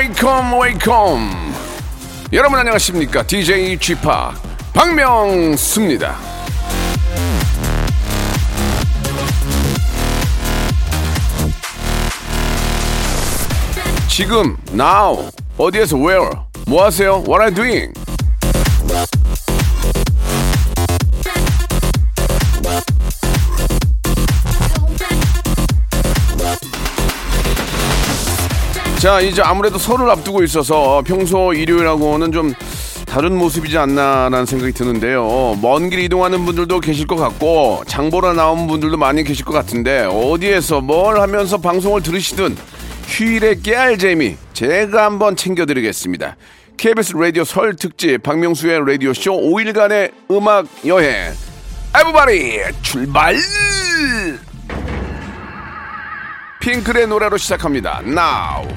웨이컴 웨이컴. 여러분 안녕하십니까? DJ g p 박명수입니다. 지금 now 어디에서 where 뭐 하세요? What are you doing 자, 이제 아무래도 설을 앞두고 있어서 평소 일요일하고는 좀 다른 모습이지 않나라는 생각이 드는데요. 먼 길 이동하는 분들도 계실 것 같고 장보러 나온 분들도 많이 계실 것 같은데 어디에서 뭘 하면서 방송을 들으시든 휴일의 깨알 재미 제가 한번 챙겨드리겠습니다. KBS 라디오 설 특집 박명수의 라디오 쇼 5일간의 음악 여행. 에브바리 출발! 핑클의 노래로 시작합니다. Now.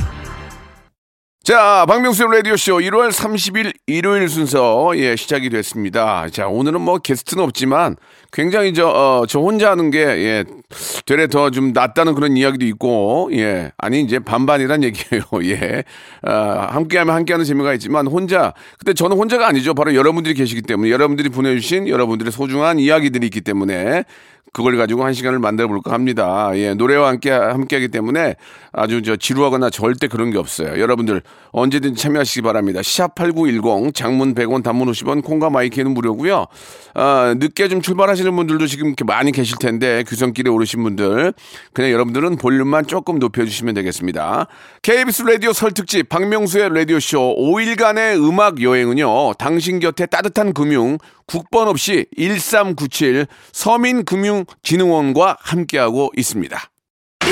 자, 박명수의 라디오쇼 1월 30일 일요일 순서, 예, 시작이 됐습니다. 자, 오늘은 뭐 게스트는 없지만 굉장히 저, 어, 저 혼자 하는 게, 예, 되레 더 좀 낫다는 그런 이야기도 있고, 예, 아니, 이제 반반이란 얘기예요, 예. 아, 함께 하면 함께 하는 재미가 있지만 혼자, 근데 저는 혼자가 아니죠. 바로 여러분들이 계시기 때문에, 여러분들이 보내주신 여러분들의 소중한 이야기들이 있기 때문에 그걸 가지고 한 시간을 만들어 볼까 합니다. 예, 노래와 함께, 함께 하기 때문에 아주 저 지루하거나 절대 그런 게 없어요. 여러분들 언제든지 참여하시기 바랍니다. 샵8910 장문 100원 단문 50원 콩과 마이케이는 무료고요. 아, 늦게 좀 출발하시는 분들도 지금 이렇게 많이 계실 텐데 귀성길에 오르신 분들 그냥 여러분들은 볼륨만 조금 높여주시면 되겠습니다. KBS 라디오 설 특집 박명수의 라디오 쇼 5일간의 음악 여행은요. 당신 곁에 따뜻한 금융 국번 없이 1397 서민금융진흥원과 함께하고 있습니다.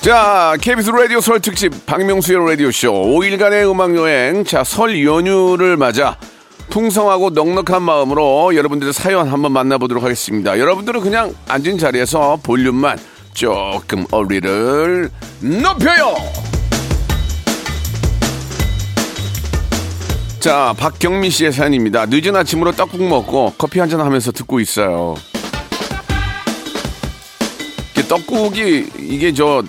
자, KBS 라디오 설 특집 박명수의 라디오쇼 5일간의 음악여행. 자, 설 연휴를 맞아 풍성하고 넉넉한 마음으로 여러분들의 사연 한번 만나보도록 하겠습니다. 여러분들은 그냥 앉은 자리에서 볼륨만 조금 어리를 높여요! 자, 박경미 씨의 사연입니다. 늦은 아침으로 떡국 먹고 커피 한잔 하면서 듣고 있어요. 떡국이 이게 저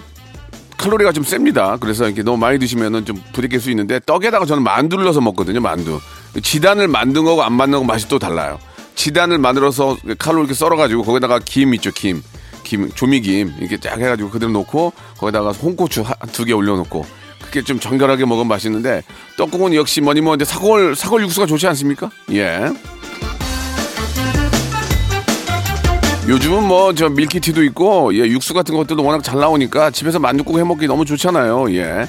칼로리가 좀 셉니다. 그래서 이렇게 너무 많이 드시면은 좀 부딪힐 수 있는데 떡에다가 저는 만두를 넣어서 먹거든요. 만두. 지단을 만든 거고 안 만든 거 맛이 또 달라요. 지단을 만들어서 칼로 이렇게 썰어가지고 거기다가 김 있죠. 김. 김, 조미김 이렇게 쫙 해가지고 그대로 놓고 거기다가 홍고추 두 개 올려놓고 그게 좀 정결하게 먹으면 맛있는데 떡국은 역시 뭐니 뭐니 사골 사골 육수가 좋지 않습니까? 예. 요즘은 뭐 저 밀키티도 있고 예, 육수 같은 것들도 워낙 잘 나오니까 집에서 만둣국 해 먹기 너무 좋잖아요. 예.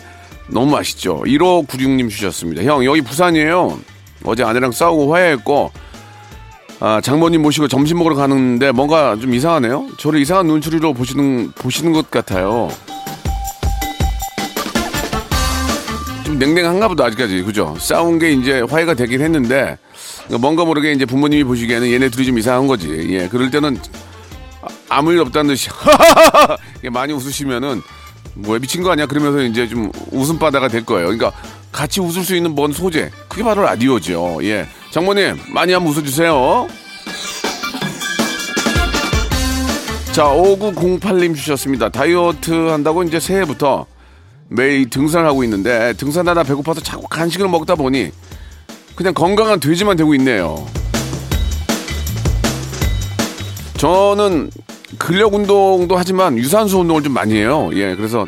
너무 맛있죠. 1596님 주셨습니다. 형, 여기 부산이에요. 어제 아내랑 싸우고 화해했고 아, 장모님 모시고 점심 먹으러 가는데 뭔가 좀 이상하네요. 저를 이상한 눈초리로 보시는 보시는 것 같아요. 좀 냉랭한가 보다 아직까지 그죠? 싸운 게 이제 화해가 되긴 했는데 뭔가 모르게 이제 부모님이 보시기에는 얘네 둘이 좀 이상한 거지. 예, 그럴 때는 아- 아무 일 없다는 듯이 많이 웃으시면은 뭐야 미친 거 아니야? 그러면서 이제 좀 웃음바다가 될 거예요. 그러니까 같이 웃을 수 있는 뭔 소재 그게 바로 라디오죠. 예, 장모님 많이 한번 웃어주세요. 자, 5908님 주셨습니다. 다이어트 한다고 이제 새해부터 매일 등산을 하고 있는데 등산하다 배고파서 자꾸 간식을 먹다 보니 그냥 건강한 돼지만 되고 있네요. 저는 근력 운동도 하지만 유산소 운동을 좀 많이 해요. 예, 그래서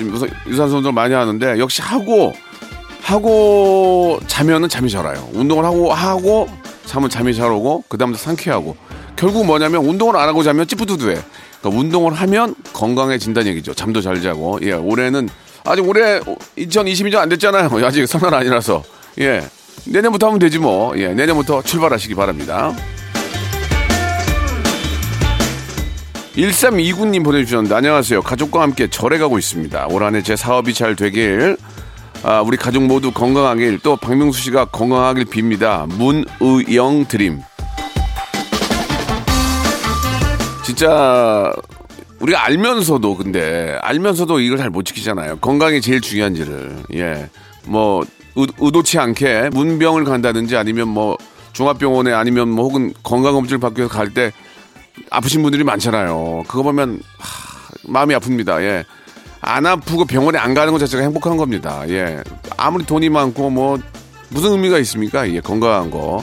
유사- 유산소 운동을 많이 하는데 역시 하고 하고 자면은 잠이 잘 와요. 운동을 하고 하고 잠은 잠이 잘 오고 그다음부터 상쾌하고 결국 뭐냐면 운동을 안 하고 자면 찌뿌두두해. 그러니까 운동을 하면 건강해진다는 얘기죠. 잠도 잘 자고. 예, 올해는 아직 올해 2022년 안 됐잖아요. 아직 설날 아니라서. 예. 내년부터 하면 되지 뭐. 예, 내년부터 출발하시기 바랍니다. 1329님 보내주셨는데, 안녕하세요. 가족과 함께 절에 가고 있습니다. 올 한해 제 사업이 잘 되길, 아, 우리 가족 모두 건강하길, 또 박명수 씨가 건강하길 빕니다. 문의영 드림. 진짜, 우리가 알면서도, 근데, 알면서도 이걸 잘 못 지키잖아요. 건강이 제일 중요한지를. 예. 뭐, 의, 의도치 않게 문병을 간다든지 아니면 뭐, 중합병원에 아니면 뭐 혹은 건강검진을 받기 위해서 갈 때, 아프신 분들이 많잖아요. 그거 보면 하, 마음이 아픕니다. 예. 안 아프고 병원에 안 가는 것 자체가 행복한 겁니다. 예. 아무리 돈이 많고 뭐 무슨 의미가 있습니까? 예, 건강한 거.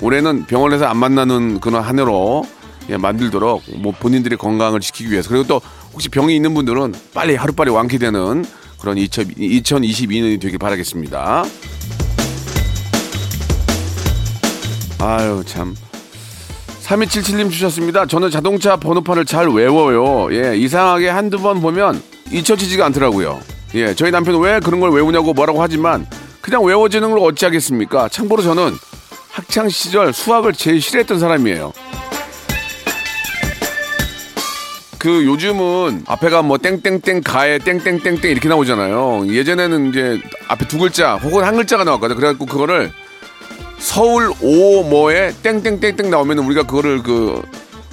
올해는 병원에서 안 만나는 그런 한 해로 예, 만들도록 뭐 본인들의 건강을 지키기 위해서 그리고 또 혹시 병이 있는 분들은 빨리 하루빨리 완쾌되는 그런 2022년이 되길 바라겠습니다. 아유 참. 3277님 주셨습니다. 저는 자동차 번호판을 잘 외워요. 예, 이상하게 한두 번 보면 잊혀지지가 않더라고요. 예, 저희 남편은 왜 그런 걸 외우냐고 뭐라고 하지만 그냥 외워지는 걸 어찌하겠습니까? 참고로 저는 학창 시절 수학을 제일 싫어했던 사람이에요. 그 요즘은 앞에가 뭐 땡땡땡 가에 땡땡땡땡 이렇게 나오잖아요. 예전에는 이제 앞에 두 글자 혹은 한 글자가 나왔거든. 그래갖고 그거를 서울 오 뭐에 땡땡땡땡 나오면 우리가 그거를 그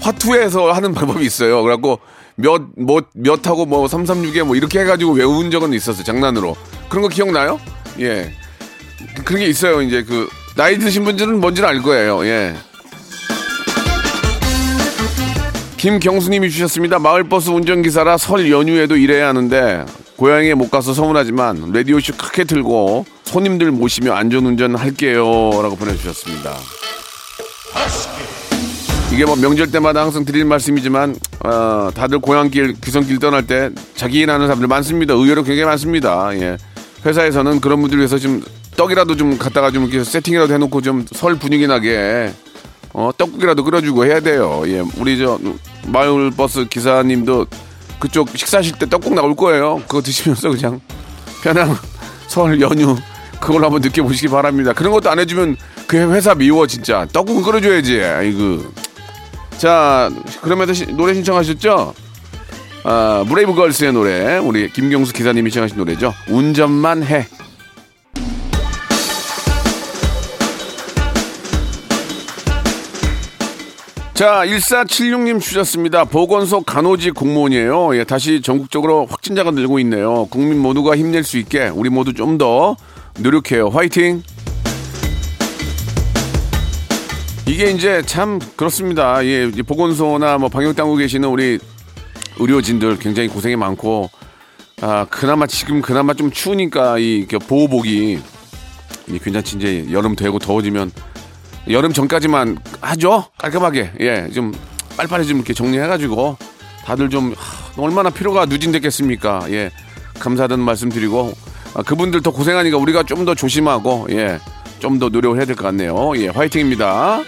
화투에서 하는 방법이 있어요. 그래갖고 몇 뭐 몇 하고 뭐 336에 뭐 이렇게 해가지고 외운 적은 있었어요. 장난으로 그런 거 기억나요? 예 그런 게 있어요. 이제 그 나이 드신 분들은 뭔지는 알 거예요. 예. 김경수님이 주셨습니다. 마을버스 운전기사라 설 연휴에도 일해야 하는데 고향에 못 가서 서운하지만 라디오쇼 크게 틀고 손님들 모시며 안전운전 할게요 라고 보내주셨습니다. 이게 뭐 명절 때마다 항상 드릴 말씀이지만 어, 다들 고향길 귀성길 떠날 때 자기 일하는 사람들 많습니다. 의외로 굉장히 많습니다. 예. 회사에서는 그런 분들 위해서 좀 떡이라도 좀 갖다가 좀 이렇게 세팅이라도 해놓고 좀 설 분위기 나게 어, 떡국이라도 끓여주고 해야 돼요. 예, 우리 저 마을 버스 기사님도 그쪽 식사하실 때 떡국 나올 거예요. 그거 드시면서 그냥 편한 설 연휴 그걸 한번 느껴보시기 바랍니다. 그런 것도 안 해주면 그 회사 미워 진짜. 떡국은 끓여줘야지. 아이고. 자, 그러면 시, 노래 신청하셨죠? 아, 브레이브걸스의 노래 우리 김경수 기사님이 신청하신 노래죠. 운전만 해. 자, 1476님 주셨습니다. 보건소 간호직 공무원이에요. 예, 다시 전국적으로 확진자가 늘고 있네요. 국민 모두가 힘낼 수 있게 우리 모두 좀 더 노력해요. 화이팅! 이게 이제 참 그렇습니다. 예, 보건소나 뭐 방역 당국에 계시는 우리 의료진들 굉장히 고생이 많고, 아, 그나마 지금 그나마 좀 추우니까 이 보호복이 괜찮지 이제 여름 되고 더워지면 여름 전까지만 하죠. 깔끔하게. 예, 좀 빨리빨리 좀 이렇게 정리해가지고 다들 좀 하, 얼마나 피로가 누진됐겠습니까. 예, 감사하다는 말씀 드리고 아, 그분들 더 고생하니까 우리가 좀 더 조심하고 예, 좀 더 노력을 해야 될 것 같네요. 예, 화이팅입니다.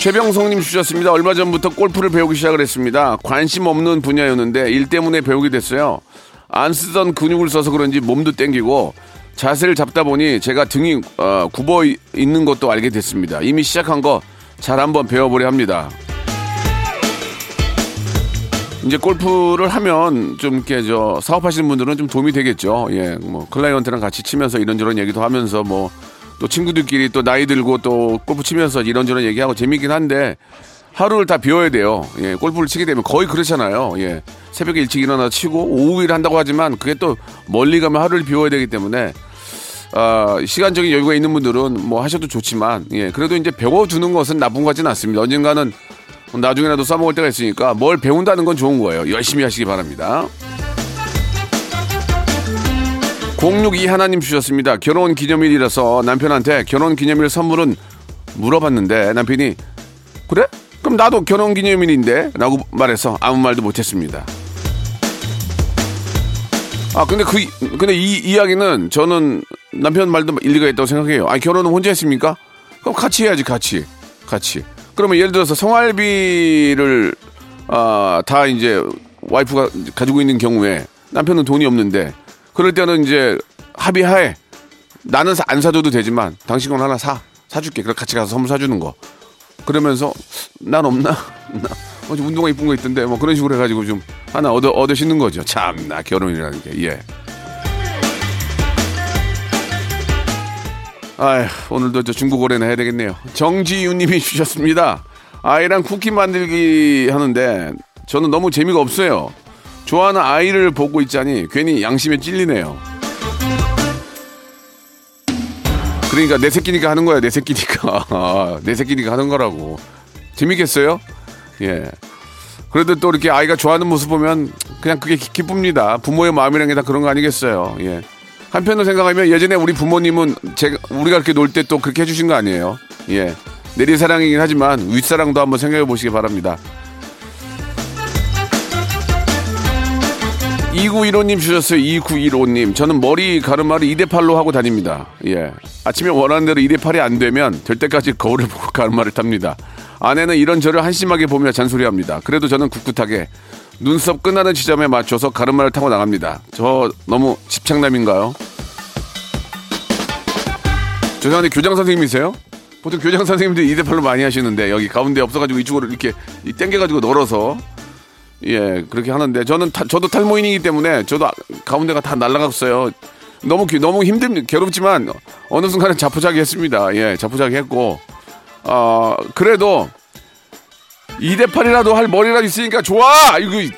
최병성님 주셨습니다. 얼마 전부터 골프를 배우기 시작을 했습니다. 관심 없는 분야였는데 일 때문에 배우게 됐어요. 안 쓰던 근육을 써서 그런지 몸도 땡기고 자세를 잡다 보니 제가 등이 어, 굽어 있는 것도 알게 됐습니다. 이미 시작한 거 잘 한번 배워보려 합니다. 이제 골프를 하면 좀 이렇게 저 사업하시는 분들은 좀 도움이 되겠죠. 예, 뭐 클라이언트랑 같이 치면서 이런저런 얘기도 하면서 뭐 또 친구들끼리 또 나이 들고 또 골프 치면서 이런저런 얘기하고 재밌긴 한데 하루를 다 비워야 돼요. 예, 골프를 치게 되면 거의 그렇잖아요. 예, 새벽에 일찍 일어나 치고 오후 일 한다고 하지만 그게 또 멀리 가면 하루를 비워야 되기 때문에 어, 시간적인 여유가 있는 분들은 뭐 하셔도 좋지만 예, 그래도 이제 배워두는 것은 나쁜 것 같지는 않습니다. 언젠가는 나중에라도 써먹을 때가 있으니까 뭘 배운다는 건 좋은 거예요. 열심히 하시기 바랍니다. 062 하나님 주셨습니다. 결혼 기념일이라서 남편한테 결혼 기념일 선물은 물어봤는데 남편이 그래? 그럼 나도 결혼 기념일인데 라고 말해서 아무 말도 못했습니다. 아 근데 그 근데 이 이야기는 저는 남편 말도 일리가 있다고 생각해요. 아니 결혼은 혼자 했습니까? 그럼 같이 해야지 같이 같이. 그러면 예를 들어서 생활비를 아, 다 이제 와이프가 가지고 있는 경우에 남편은 돈이 없는데 그럴 때는 이제 합의하에 나는 사- 안 사줘도 되지만 당신 건 하나 사 사줄게. 그래 같이 가서 선물 사주는 거. 그러면서 난 없나? 나 어제 운동화 이쁜 거 있던데 뭐 그런 식으로 해가지고 좀 하나 얻어 얻으시는 거죠. 참나 결혼이라는 게 예. 아휴, 오늘도 저 중국 어래나 해야 되겠네요. 정지윤님이 주셨습니다. 아이랑 쿠키 만들기 하는데 저는 너무 재미가 없어요. 좋아하는 아이를 보고 있자니 괜히 양심에 찔리네요. 그러니까 내 새끼니까 하는 거야, 내 새끼니까. 아, 내 새끼니까 하는 거라고. 재밌겠어요? 예. 그래도 또 이렇게 아이가 좋아하는 모습 보면 그냥 그게 기- 기쁩니다. 부모의 마음이라는 게다 그런 거 아니겠어요? 예. 한편으로 생각하면 예전에 우리 부모님은 제가 우리가 이렇게 놀 때 또 그렇게 해주신 거 아니에요? 예. 내리사랑이긴 하지만 윗사랑도 한번 생각해 보시기 바랍니다. 2915님 주셨어요. 2915님. 저는 머리 가르마를 2대8로 하고 다닙니다. 예. 아침에 원하는 대로 2대8이 안 되면 될 때까지 거울을 보고 가르마를 탑니다. 아내는 이런 저를 한심하게 보며 잔소리합니다. 그래도 저는 꿋꿋하게 눈썹 끝나는 지점에 맞춰서 가르마를 타고 나갑니다. 저 너무 집착남인가요? 죄송한데 교장 선생님이세요? 보통 교장 선생님들이 2대8로 많이 하시는데 여기 가운데 없어가지고 이쪽으로 이렇게 이 땡겨가지고 널어서 예, 그렇게 하는데 저는 타- 저도 탈모인이기 때문에 저도 아- 가운데가 다 날라갔어요. 너무 기- 너무 힘듭니다. 괴롭지만 어느 순간에 자포자기 했습니다. 예, 자포자기 했고 어, 그래도 2대 8이라도 할 머리라도 있으니까 좋아. 이거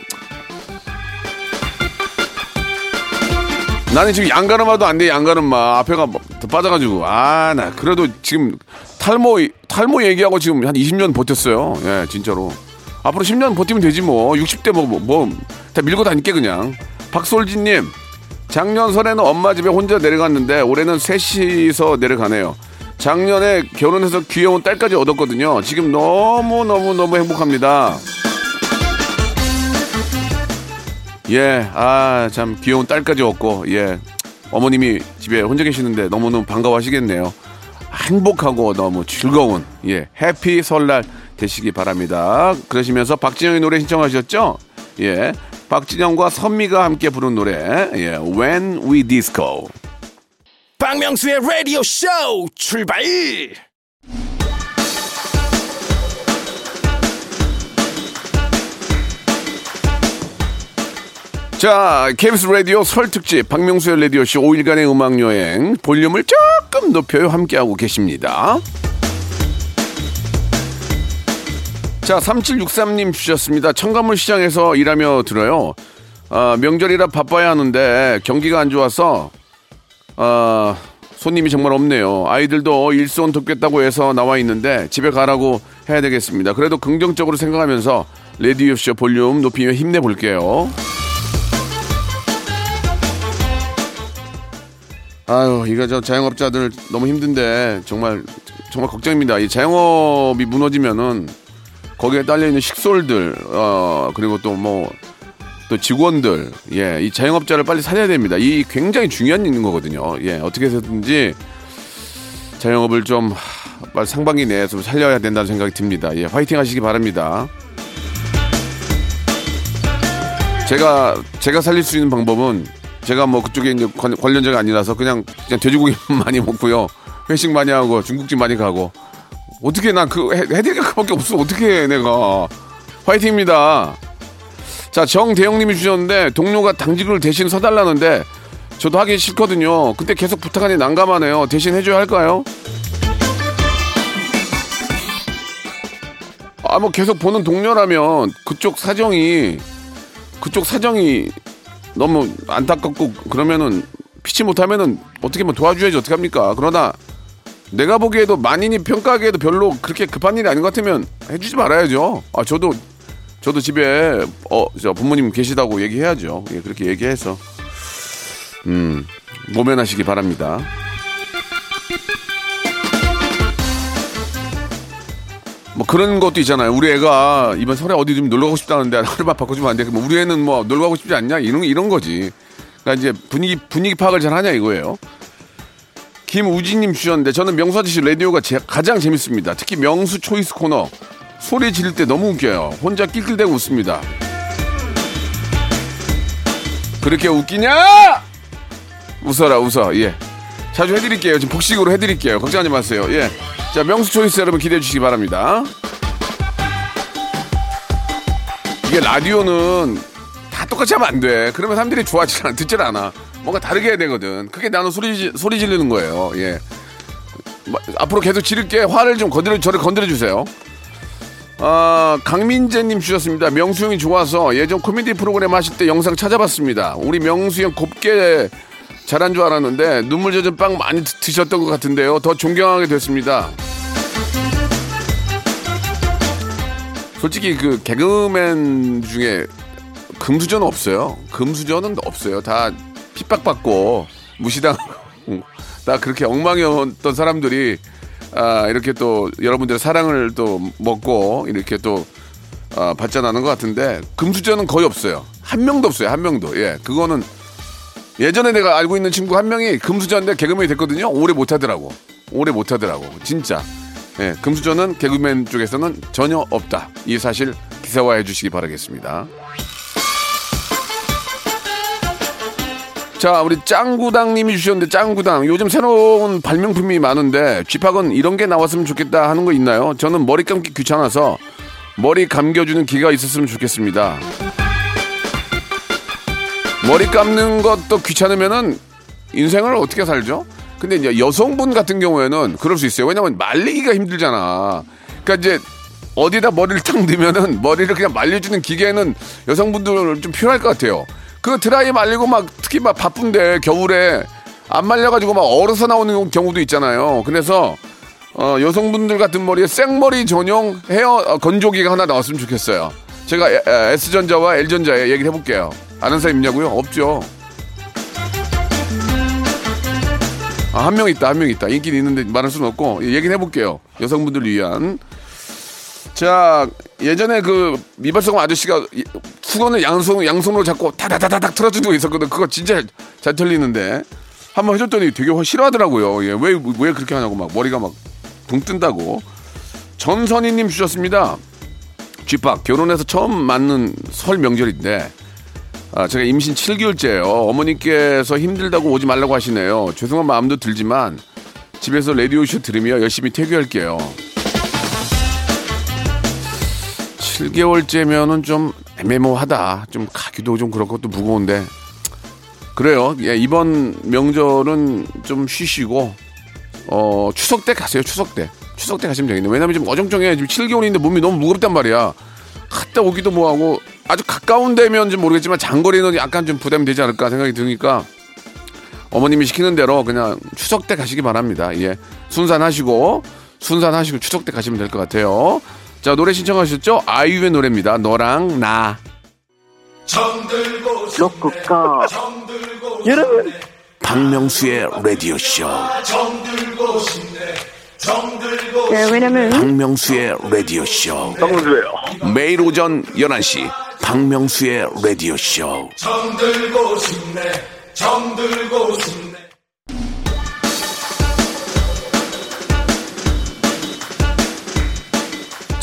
나는 지금 양가르마도 안 돼. 양가르마 앞에가 뭐더 빠져가지고 아 나 그래도 지금 탈모 탈모 얘기하고 지금 한 20년 버텼어요. 예, 진짜로. 앞으로 10년 버티면 되지 뭐. 60대 뭐, 뭐, 뭐, 다 밀고 다닐게 그냥. 박솔진님, 작년 설에는 엄마 집에 혼자 내려갔는데 올해는 셋이서 내려가네요. 작년에 결혼해서 귀여운 딸까지 얻었거든요. 지금 너무너무너무 행복합니다. 예, 아, 참 귀여운 딸까지 얻고, 예. 어머님이 집에 혼자 계시는데 너무너무 반가워 하시겠네요. 행복하고 너무 즐거운, 예, 해피 설날 되시기 바랍니다. 그러시면서 박진영의 노래 신청하셨죠? 예. 박진영과 선미가 함께 부른 노래, 예, When We Disco. 박명수의 라디오 쇼 출발 자, KBS 라디오 설 특집 박명수의 라디오 쇼 5일간의 음악 여행 볼륨을 조금 높여요 함께하고 계십니다. 자, 3763님 주셨습니다. 청가물 시장에서 일하며 들어요. 아, 명절이라 바빠야 하는데 경기가 안 좋아서 아, 손님이 정말 없네요. 아이들도 일손 돕겠다고 해서 나와 있는데 집에 가라고 해야 되겠습니다. 그래도 긍정적으로 생각하면서 라디오쇼 볼륨 높이며 힘내볼게요. 아유, 이거 저 자영업자들 너무 힘든데 정말 정말 걱정입니다. 이 자영업이 무너지면은 거기에 딸려 있는 식솔들, 어 그리고 또 뭐 또 직원들, 예, 이 자영업자를 빨리 살려야 됩니다. 이 굉장히 중요한 있는 거거든요. 예, 어떻게 해서든지 자영업을 좀 하, 빨리 상반기 내에 좀 살려야 된다는 생각이 듭니다. 예, 화이팅 하시기 바랍니다. 제가 제가 살릴 수 있는 방법은 제가 뭐 그쪽에 이제 관- 관련자가 아니라서 그냥 그냥 돼지고기 많이 먹고요 회식 많이 하고 중국집 많이 가고 어떻게 난 그 해드릴 게 그밖에 없어 어떻게 해 내가 화이팅입니다 자 정대영님이 주셨는데 동료가 당직을 대신 서달라는데 저도 하기 싫거든요. 근데 계속 부탁하니 난감하네요. 대신 해줘야 할까요? 아 뭐 계속 보는 동료라면 그쪽 사정이 그쪽 사정이 너무 안타깝고 그러면은 피치 못하면은 어떻게 뭐 도와줘야지 어떡합니까? 그러나 내가 보기에도 만인이 평가하기에도 별로 그렇게 급한 일이 아닌 것 같으면 해주지 말아야죠. 아 저도 저도 집에 어 저 부모님 계시다고 얘기해야죠 예, 그렇게 얘기해서 음 모면하시기 바랍니다 뭐 그런 것도 있잖아요. 우리 애가 이번 설에 어디 좀 놀러 가고 싶다는데 하루만 바꿔주면 안 돼. 그럼 우리 애는 뭐 놀러 가고 싶지 않냐? 이런 이런 거지. 그러니까 이제 분위기 분위기 파악을 잘 하냐 이거예요. 김우진님 주셨는데 저는 명수 아저씨 라디오가 제- 가장 재밌습니다. 특히 명수 초이스 코너 소리 지를 때 너무 웃겨요. 혼자 낄낄대고 웃습니다. 그렇게 웃기냐? 웃어라 웃어 예. 자주 해드릴게요. 지금 복식으로 해드릴게요. 걱정하지 마세요. 예. 자 명수 초이스 여러분 기대해 주시기 바랍니다. 이게 라디오는 다 똑같이 하면 안 돼. 그러면 사람들이 좋아하지 않아, 듣질 않아. 뭔가 다르게 해야 되거든. 그게 나는 소리, 지- 소리 지르는 거예요. 예. 뭐, 앞으로 계속 지를게 화를 좀 건드려, 저를 건드려 주세요. 아, 강민재님 주셨습니다. 명수 형이 좋아서 예전 코미디 프로그램 하실 때 영상 찾아봤습니다. 우리 명수 형 곱게 잘한 줄 알았는데 눈물 젖은 빵 많이 드- 드셨던 것 같은데요. 더 존경하게 됐습니다. 솔직히 그 개그맨 중에 금수저는 없어요. 금수저는 없어요. 다 핍박받고 무시당하고 다 그렇게 엉망이었던 사람들이 아, 이렇게 또 여러분들의 사랑을 또 먹고 이렇게 또 아, 발전하는 것 같은데 금수저는 거의 없어요. 한 명도 없어요. 한 명도. 예, 그거는 예전에 내가 알고 있는 친구 한 명이 금수저인데 개그맨이 됐거든요. 오래 못하더라고. 오래 못하더라고. 진짜. 예, 금수저는 개그맨 쪽에서는 전혀 없다. 이 사실 기사화해 주시기 바라겠습니다. 자, 우리 짱구당님이 주셨는데 짱구당 요즘 새로운 발명품이 많은데 쥐팍은 이런 게 나왔으면 좋겠다 하는 거 있나요? 저는 머리 감기 귀찮아서 머리 감겨주는 기가 있었으면 좋겠습니다. 머리 감는 것도 귀찮으면은 인생을 어떻게 살죠? 근데 이제 여성분 같은 경우에는 그럴 수 있어요. 왜냐면 말리기가 힘들잖아. 그러니까 이제 어디다 머리를 탁 넣으면은 머리를 그냥 말려주는 기계는 여성분들은 좀 필요할 것 같아요. 그 드라이 말리고 막 특히 막 바쁜데 겨울에 안 말려가지고 막 얼어서 나오는 경우도 있잖아요. 그래서 어, 여성분들 같은 머리에 생머리 전용 헤어 어, 건조기가 하나 나왔으면 좋겠어요. 제가 S전자와 L전자에 얘기를 해볼게요. 아는 사람 있냐고요? 없죠. 아, 한 명 있다, 한 명 있다. 인기는 있는데 말할 수는 없고, 예, 얘기는 해볼게요. 여성분들을 위한. 자, 예전에 그 미발성 아저씨가 이- 수건을 양손, 양손으로 잡고 다다다다닥 틀어주는 거 있었거든. 그거 진짜 잘 틀리는데. 한번 해줬더니 되게 싫어하더라고요. 예, 왜, 왜 그렇게 하냐고 막 머리가 막붕 뜬다고. 전선희님 주셨습니다. 쥐팍, 결혼해서 처음 맞는 설 명절인데, 아, 제가 임신 7개월째예요. 어머니께서 힘들다고 오지 말라고 하시네요. 죄송한 마음도 들지만 집에서 라디오쇼 들으며 열심히 퇴교할게요. 7개월째면은 좀 애매모하다. 좀 가기도 좀 그렇고 또 무거운데. 그래요. 예, 이번 명절은 좀 쉬시고, 어, 추석 때 가세요. 추석 때. 추석 때 가시면 되겠네요. 왜냐면 지금 어정쩡해. 지금 7개월인데 몸이 너무 무겁단 말이야. 갔다 오기도 뭐하고 아주 가까운 데면지 모르겠지만 장거리는 약간 좀 부담이 되지 않을까 생각이 드니까 어머님이 시키는 대로 그냥 추석 때 가시기 바랍니다. 예. 순산하시고 순산하시고 추석 때 가시면 될 것 같아요. 자, 노래 신청하셨죠? 아이유의 노래입니다. 너랑 나. 로쿠꺼 여러분 박명수의 라디오 쇼 네, 왜냐면 박명수의 라디오 쇼 매일 오전 11시 박명수의 라디오 쇼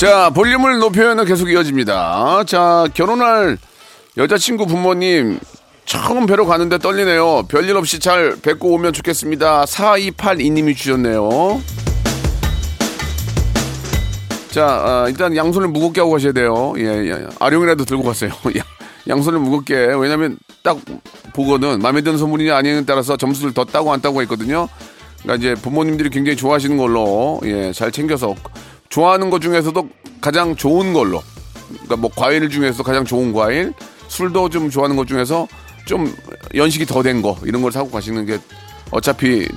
자, 볼륨을 높여는 계속 이어집니다. 자, 결혼할 여자친구 부모님 처음 뵈러 가는데 떨리네요. 별일 없이 잘 뵙고 오면 좋겠습니다. 4282님이 주셨네요. 자, 아, 일단 양손을 무겁게 하고 가셔야 돼요. 예, 예. 아령이라도 들고 가세요. 야, 양손을 무겁게. 왜냐면 딱 보거든. 마음에 드는 선물이냐 아니냐에 따라서 점수를 더 따고 안 따고 있거든요. 그러니까 이제 부모님들이 굉장히 좋아하시는 걸로 예, 잘 챙겨서 좋아하는 것 중에서도 가장 좋은 걸로 그러니까 뭐 과일 중에서 가장 좋은 과일 술도 좀 좋아하는 것 중에서 좀 연식이 더 된 거 이런 걸 사고 가시는 게 어차피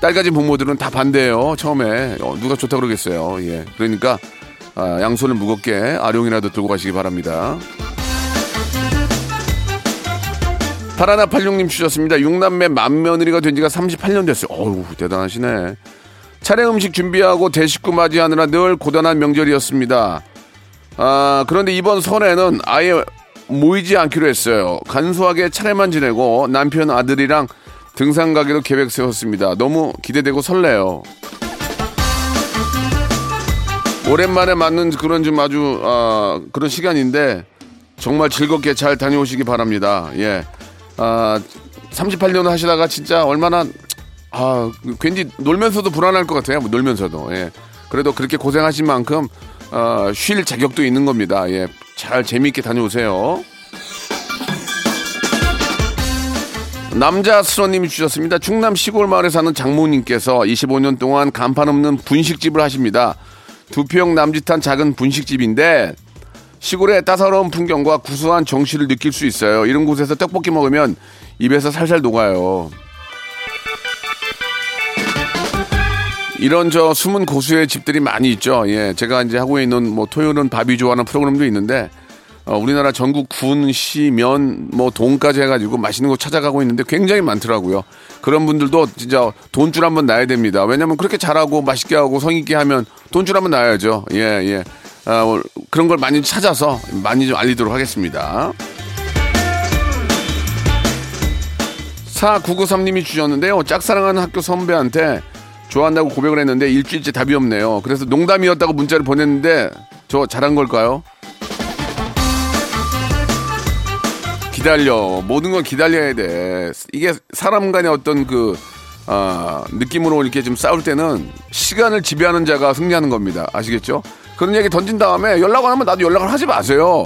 딸 가진 부모들은 다 반대예요 처음에 어, 누가 좋다 그러겠어요 예 그러니까 아, 양손을 무겁게 아령이라도 들고 가시기 바랍니다 파라나 86님 주셨습니다. 육남매 맏며느리가 된 지가 38년 됐어요. 어우, 대단하시네. 차례 음식 준비하고 대식구 맞이하느라 늘 고단한 명절이었습니다. 아, 그런데 이번 설에는 아예 모이지 않기로 했어요. 간소하게 차례만 지내고 남편 아들이랑 등산 가기로 계획 세웠습니다. 너무 기대되고 설레요. 오랜만에 맞는 그런 좀 아주 아, 그런 시간인데 정말 즐겁게 잘 다녀오시기 바랍니다. 예. 아, 38년 하시다가 진짜 얼마나 아, 괜히 놀면서도 불안할 것 같아요. 뭐 놀면서도. 예. 그래도 그렇게 고생하신 만큼 어, 쉴 자격도 있는 겁니다. 예. 잘 재미있게 다녀오세요. 남자스러님이 주셨습니다. 충남 시골 마을에 사는 장모님께서 25년 동안 간판 없는 분식집을 하십니다. 두평 남짓한 작은 분식집인데 시골의 따사로운 풍경과 구수한 정취를 느낄 수 있어요. 이런 곳에서 떡볶이 먹으면 입에서 살살 녹아요. 이런 저 숨은 고수의 집들이 많이 있죠. 예, 제가 이제 하고 있는 뭐 토요일은 밥이 좋아하는 프로그램도 있는데 어, 우리나라 전국 군, 시, 면, 뭐 돈까지 해가지고 맛있는 거 찾아가고 있는데 굉장히 많더라고요. 그런 분들도 진짜 돈줄 한번 놔야 됩니다. 왜냐면 그렇게 잘하고 맛있게 하고 성의 있게 하면 돈줄 한번 놔야죠. 예, 예. 어, 그런 걸 많이 찾아서 많이 좀 알리도록 하겠습니다. 4993님이 주셨는데요. 짝사랑하는 학교 선배한테 좋아한다고 고백을 했는데 일주일째 답이 없네요. 그래서 농담이었다고 문자를 보냈는데 저 잘한 걸까요? 기다려. 모든 건 기다려야 돼. 이게 사람 간의 어떤 그, 아, 느낌으로 이렇게 좀 싸울 때는 시간을 지배하는 자가 승리하는 겁니다. 아시겠죠? 그런 얘기 던진 다음에 연락 안 하면 나도 연락을 하지 마세요.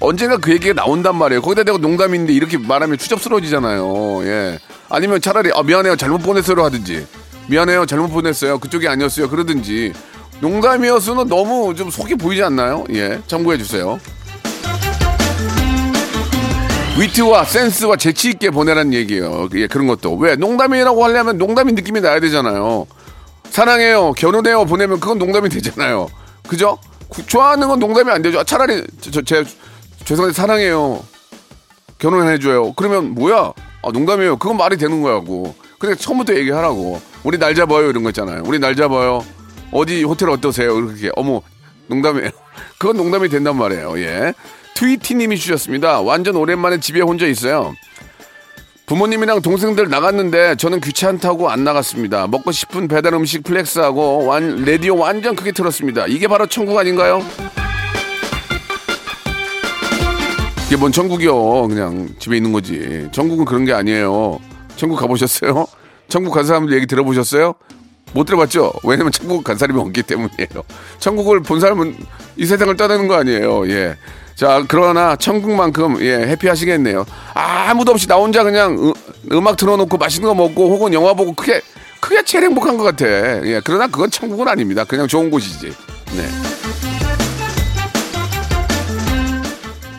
언젠가 그 얘기가 나온단 말이에요. 거기다 대고 농담인데 이렇게 말하면 추접스러워지잖아요. 예. 아니면 차라리, 아, 미안해요. 잘못 보냈어요. 하든지. 미안해요. 잘못 보냈어요. 그쪽이 아니었어요. 그러든지. 농담이었으면 너무 좀 속이 보이지 않나요? 예. 참고해 주세요. 위트와 센스와 재치 있게 보내라는 얘기예요. 예, 그런 것도. 왜? 농담이라고 하려면 농담인 느낌이 나야 되잖아요. 사랑해요, 결혼해요 보내면 그건 농담이 되잖아요. 그죠? 좋아하는 건 농담이 안 되죠. 차라리 저, 저, 제 죄송한데 사랑해요. 결혼해줘요. 그러면 뭐야? 아, 농담이에요. 그건 말이 되는 거야고. 그러니까 처음부터 얘기하라고. 우리 날 잡아요 이런 거 있잖아요. 우리 날 잡아요. 어디 호텔 어떠세요? 이렇게 어머 농담이에요. 그건 농담이 된단 말이에요. 예. 트위티님이 주셨습니다. 완전 오랜만에 집에 혼자 있어요. 부모님이랑 동생들 나갔는데 저는 귀찮다고 안 나갔습니다. 먹고 싶은 배달 음식 flex하고 완, 라디오 완전 크게 틀었습니다. 이게 바로 천국 아닌가요? 이게 뭔 천국이요. 그냥 집에 있는 거지. 천국은 그런 게 아니에요. 천국 가보셨어요? 천국 간 사람들 얘기 들어보셨어요? 못 들어봤죠? 왜냐면 천국 간 사람이 없기 때문이에요. 천국을 본 사람은 이 세상을 떠나는 거 아니에요. 예. 자, 그러나 천국만큼 예, 해피하시겠네요. 아 무도 없이 나 혼자 그냥 음, 악 틀어놓고 맛있는 거 먹고 혹은 영화 보고 크게 크게 제일 행복한 것 같아. 예, 그러나 그건 천국은 아닙니다. 그냥 좋은 곳이지. 네.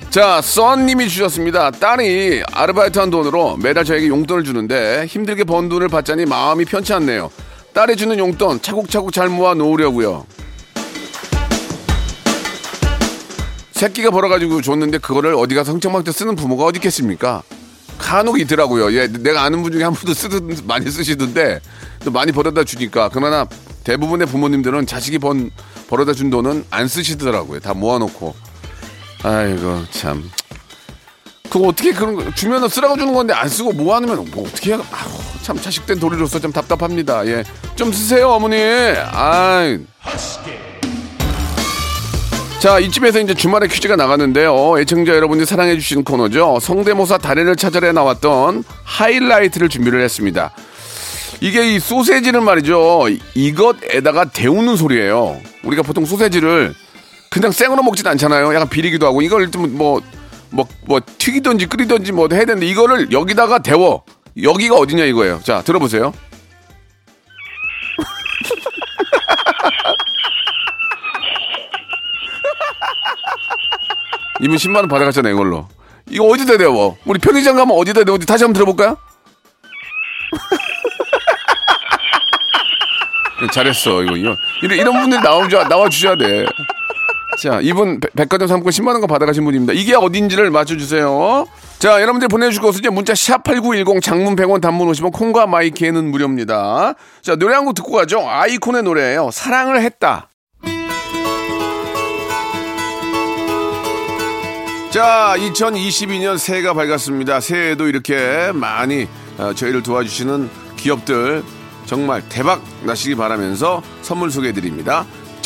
자, 썬님이 주셨습니다. 딸이 아르바이트한 돈으로 매달 저에게 용돈을 주는데 힘들게 번 돈을 받자니 마음이 편치 않네요. 딸이 주는 용돈 차곡차곡 잘 모아 놓으려고요. 새끼가 벌어가지고 줬는데 그거를 어디 가서 흥청망청 쓰는 부모가 어디 있겠습니까? 간혹 있더라고요. 예, 내가 아는 분 중에 한 분도 쓰든 많이 쓰시던데 또 많이 벌어다 주니까 그러나 대부분의 부모님들은 자식이 번 벌어다 준 돈은 안 쓰시더라고요. 다 모아놓고 아이고 참 그거 어떻게 그런 거 주면은 쓰라고 주는 건데 안 쓰고 모아놓으면 뭐 어떻게 아우 참 자식된 도리로서 좀 답답합니다. 예, 좀 쓰세요 어머니. 아이. 자, 이쯤에서 이제 주말에 퀴즈가 나갔는데요. 애청자 여러분이 사랑해주시는 코너죠. 성대모사 달인을 찾아내 나왔던 하이라이트를 준비를 했습니다. 이게 이 소세지는 말이죠. 이것에다가 데우는 소리예요. 우리가 보통 소세지를 그냥 생으로 먹진 않잖아요. 약간 비리기도 하고 이걸 뭐, 뭐, 뭐, 튀기든지 끓이든지 뭐 해야 되는데 이거를 여기다가 데워. 여기가 어디냐 이거예요. 자, 들어보세요. 이분 10만 원 받아갔잖아요, 이걸로. 이거 어디다 대워? 우리 편의점 가면 어디다 대워? 다시 한번 들어볼까요? 잘했어, 이거. 이런, 이런 분들이 나오자, 나와주셔야 돼. 자, 이분 백화점 상품권 10만 원권 받아가신 분입니다. 이게 어딘지를 맞춰주세요. 자, 여러분들 보내주실 것은 문자 샵 8910 장문 100원 단문 50원 콩과 마이키에는 무료입니다. 자, 노래 한 곡 듣고 가죠. 아이콘의 노래예요. 사랑을 했다. 자, 2022년 새해가 밝았습니다. 새해에도 이렇게 많이 어, 저희를 도와주시는 기업들 정말 대박 나시기 바라면서 선물 소개해 드립니다.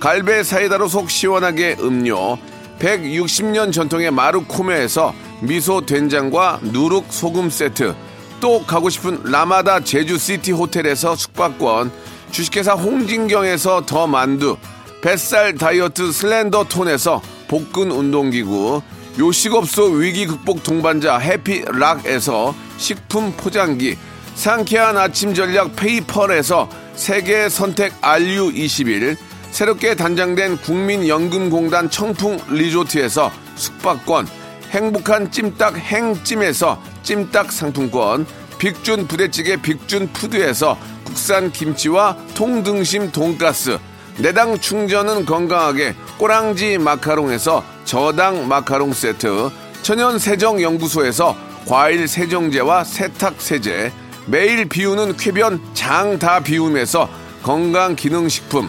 갈배 사이다로 속 시원하게 음료 160년 전통의 마르코메에서 미소 된장과 누룩 소금 세트 또 가고 싶은 라마다 제주시티 호텔에서 숙박권 주식회사 홍진경에서 더 만두 뱃살 다이어트 슬렌더 톤에서 복근 운동기구 요식업소 위기 극복 동반자 해피락에서 식품 포장기 상쾌한 아침 전략 페이펄에서 세계 선택 RU21 새롭게 단장된 국민연금공단 청풍 리조트에서 숙박권 행복한 찜닭 행찜에서 찜닭 상품권 빅준 부대찌개 빅준 푸드에서 국산 김치와 통등심 돈가스 내당 충전은 건강하게 꼬랑지 마카롱에서 저당 마카롱 세트 천연 세정 연구소에서 과일 세정제와 세탁 세제 매일 비우는 쾌변 장 다 비움에서 건강 기능 식품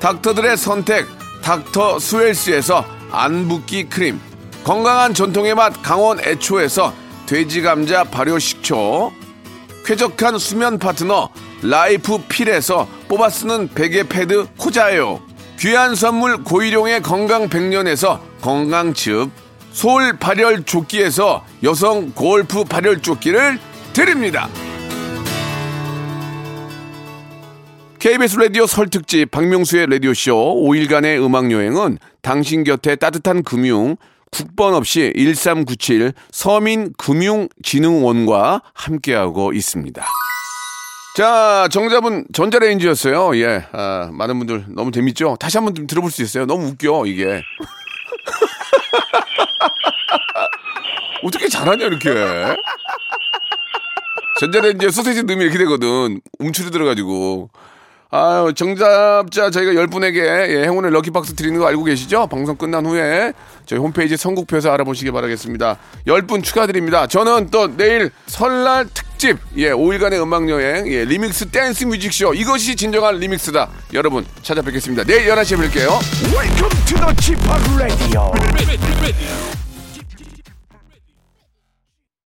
닥터들의 선택 닥터 스웰스에서 안붓기 크림. 건강한 전통의 맛 강원 애초에서 돼지 감자 발효 식초. 쾌적한 수면 파트너 라이프 필에서 뽑아 쓰는 베개 패드 코자요. 귀한 선물 고일용의 건강 백년에서 건강즙. 소울 발열 조끼에서 여성 골프 발열 조끼를 드립니다. KBS 라디오 설 특집 박명수의 라디오쇼 5일간의 음악여행은 당신 곁에 따뜻한 금융 국번 없이 1397 서민금융진흥원과 함께하고 있습니다. 자, 정답은 전자레인지였어요. 예. 아, 많은 분들 너무 재밌죠? 다시 한번 좀 들어볼 수 있어요. 너무 웃겨, 이게. 어떻게 잘하냐, 이렇게. 전자레인지에 소세지 넣으면 이렇게 되거든. 움츠려 들어가지고. 아유, 정답자 저희가 10분에게 예, 행운의 lucky box 드리는 거 알고 계시죠? 방송 끝난 후에 저희 홈페이지 선곡표에서 알아보시기 바라겠습니다. 10분 축하드립니다. 저는 또 내일 설날 특집, 예, 5일간의 음악여행, 예, 리믹스 댄스 뮤직쇼. 이것이 진정한 remix다. 여러분, 찾아뵙겠습니다. 내일 11시에 뵐게요.